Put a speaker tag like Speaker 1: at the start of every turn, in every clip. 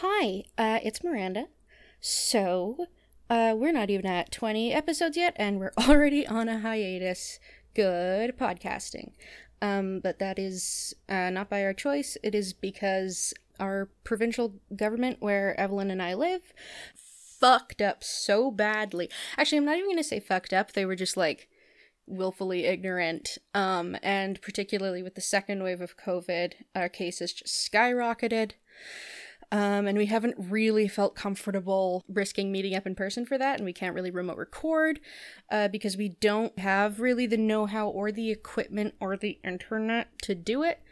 Speaker 1: Hi, uh, it's Miranda. So, uh, we're not even at 20 episodes yet, and we're already on a hiatus. Good podcasting. Um, but that is uh, not by our choice. It is because our provincial government, where Evelyn and I live, fucked up so badly. Actually, I'm not even going to say fucked up. They were just like willfully ignorant. Um, and particularly with the second wave of COVID, our cases just skyrocketed. Um, and we haven't really felt comfortable risking meeting up in person for that, and we can't really remote record uh, because we don't have really the know how or the equipment or the internet to do it.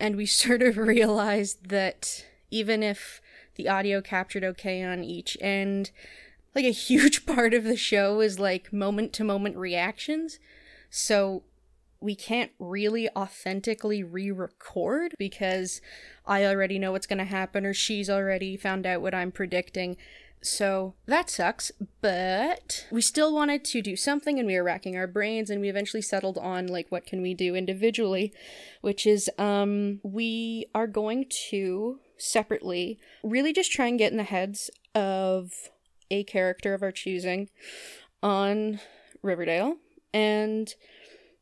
Speaker 1: And we sort of realized that even if the audio captured okay on each end, like a huge part of the show is like moment to moment reactions. So we can't really authentically re record because I already know what's going to happen or she's already found out what I'm predicting. So that sucks, but we still wanted to do something and we were racking our brains and we eventually settled on like what can we do individually, which is um we are going to separately really just try and get in the heads of a character of our choosing on Riverdale and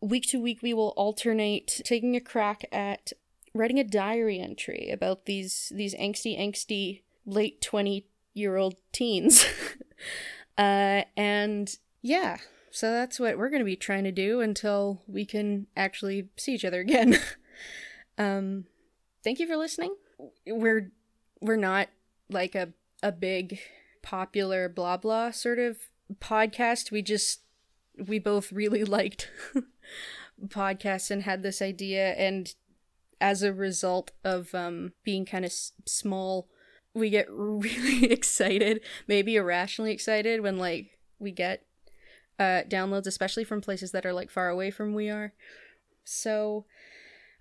Speaker 1: week to week we will alternate taking a crack at writing a diary entry about these these angsty angsty late 20 year old teens. Uh and yeah so that's what we're going to be trying to do until we can actually see each other again. Um thank you for listening. We're we're not like a a big popular blah blah sort of podcast. We just we both really liked podcasts and had this idea and as a result of um, being kind of s- small we get really excited maybe irrationally excited when like we get uh, downloads especially from places that are like far away from we are. So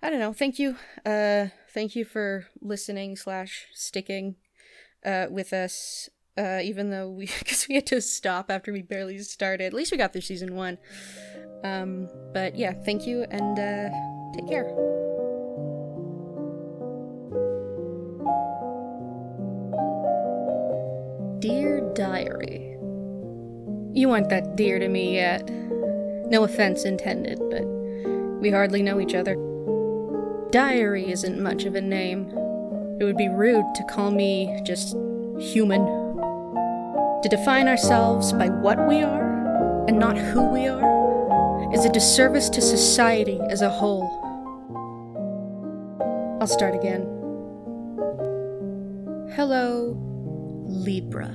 Speaker 1: i don't know. Thank you uh thank you for listening slash sticking uh with us uh even though we because we had to stop after we barely started. At least we got through season one um, but yeah, thank you and uh, take care. Dear Diary. You aren't that dear to me yet. No offense intended, but we hardly know each other. Diary isn't much of a name. It would be rude to call me just human. To define ourselves by what we are and not who we are is a disservice to society as a whole. I'll start again. Hello, Libra.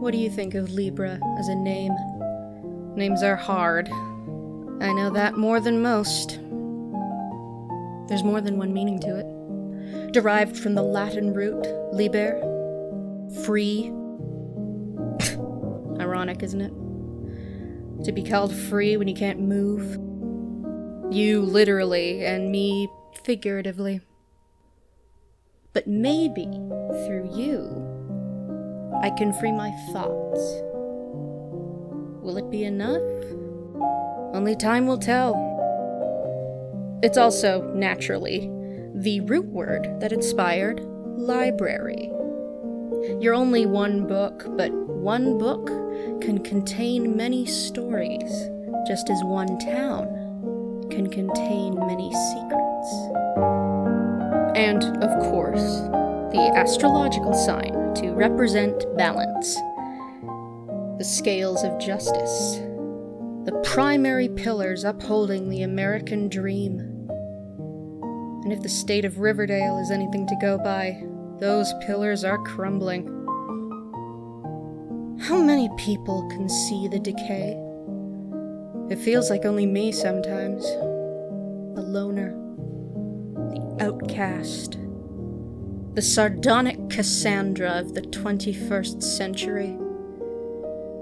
Speaker 1: What do you think of Libra as a name? Names are hard. I know that more than most. There's more than one meaning to it. Derived from the Latin root liber, free. Ironic, isn't it? To be called free when you can't move. You literally, and me figuratively. But maybe through you, I can free my thoughts. Will it be enough? Only time will tell. It's also, naturally, the root word that inspired library. You're only one book, but one book can contain many stories, just as one town can contain many secrets. And, of course, the astrological sign to represent balance, the scales of justice, the primary pillars upholding the American dream. And if the state of Riverdale is anything to go by, those pillars are crumbling. How many people can see the decay? It feels like only me sometimes. The loner, the outcast, the sardonic Cassandra of the 21st century.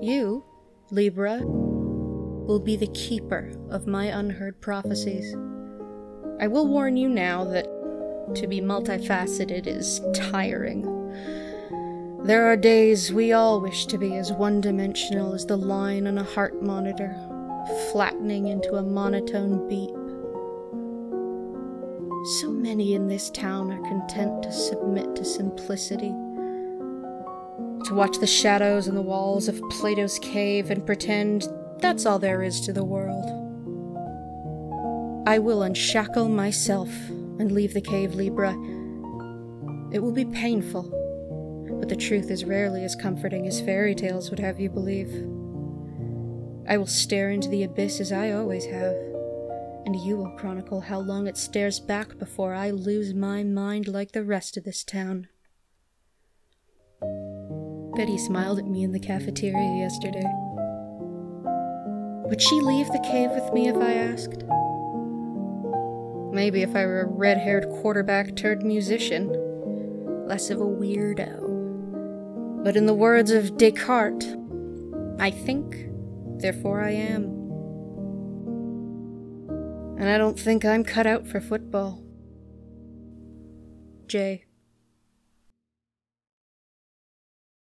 Speaker 1: You, Libra, will be the keeper of my unheard prophecies. I will warn you now that to be multifaceted is tiring. There are days we all wish to be as one dimensional as the line on a heart monitor, flattening into a monotone beep. So many in this town are content to submit to simplicity. To watch the shadows on the walls of Plato's cave and pretend that's all there is to the world. I will unshackle myself and leave the cave, Libra. It will be painful, but the truth is rarely as comforting as fairy tales would have you believe. I will stare into the abyss as I always have, and you will chronicle how long it stares back before I lose my mind like the rest of this town. Betty smiled at me in the cafeteria yesterday. Would she leave the cave with me if I asked? Maybe if I were a red haired quarterback turned musician, less of a weirdo. But in the words of Descartes, I think, therefore I am. And I don't think I'm cut out for football. J.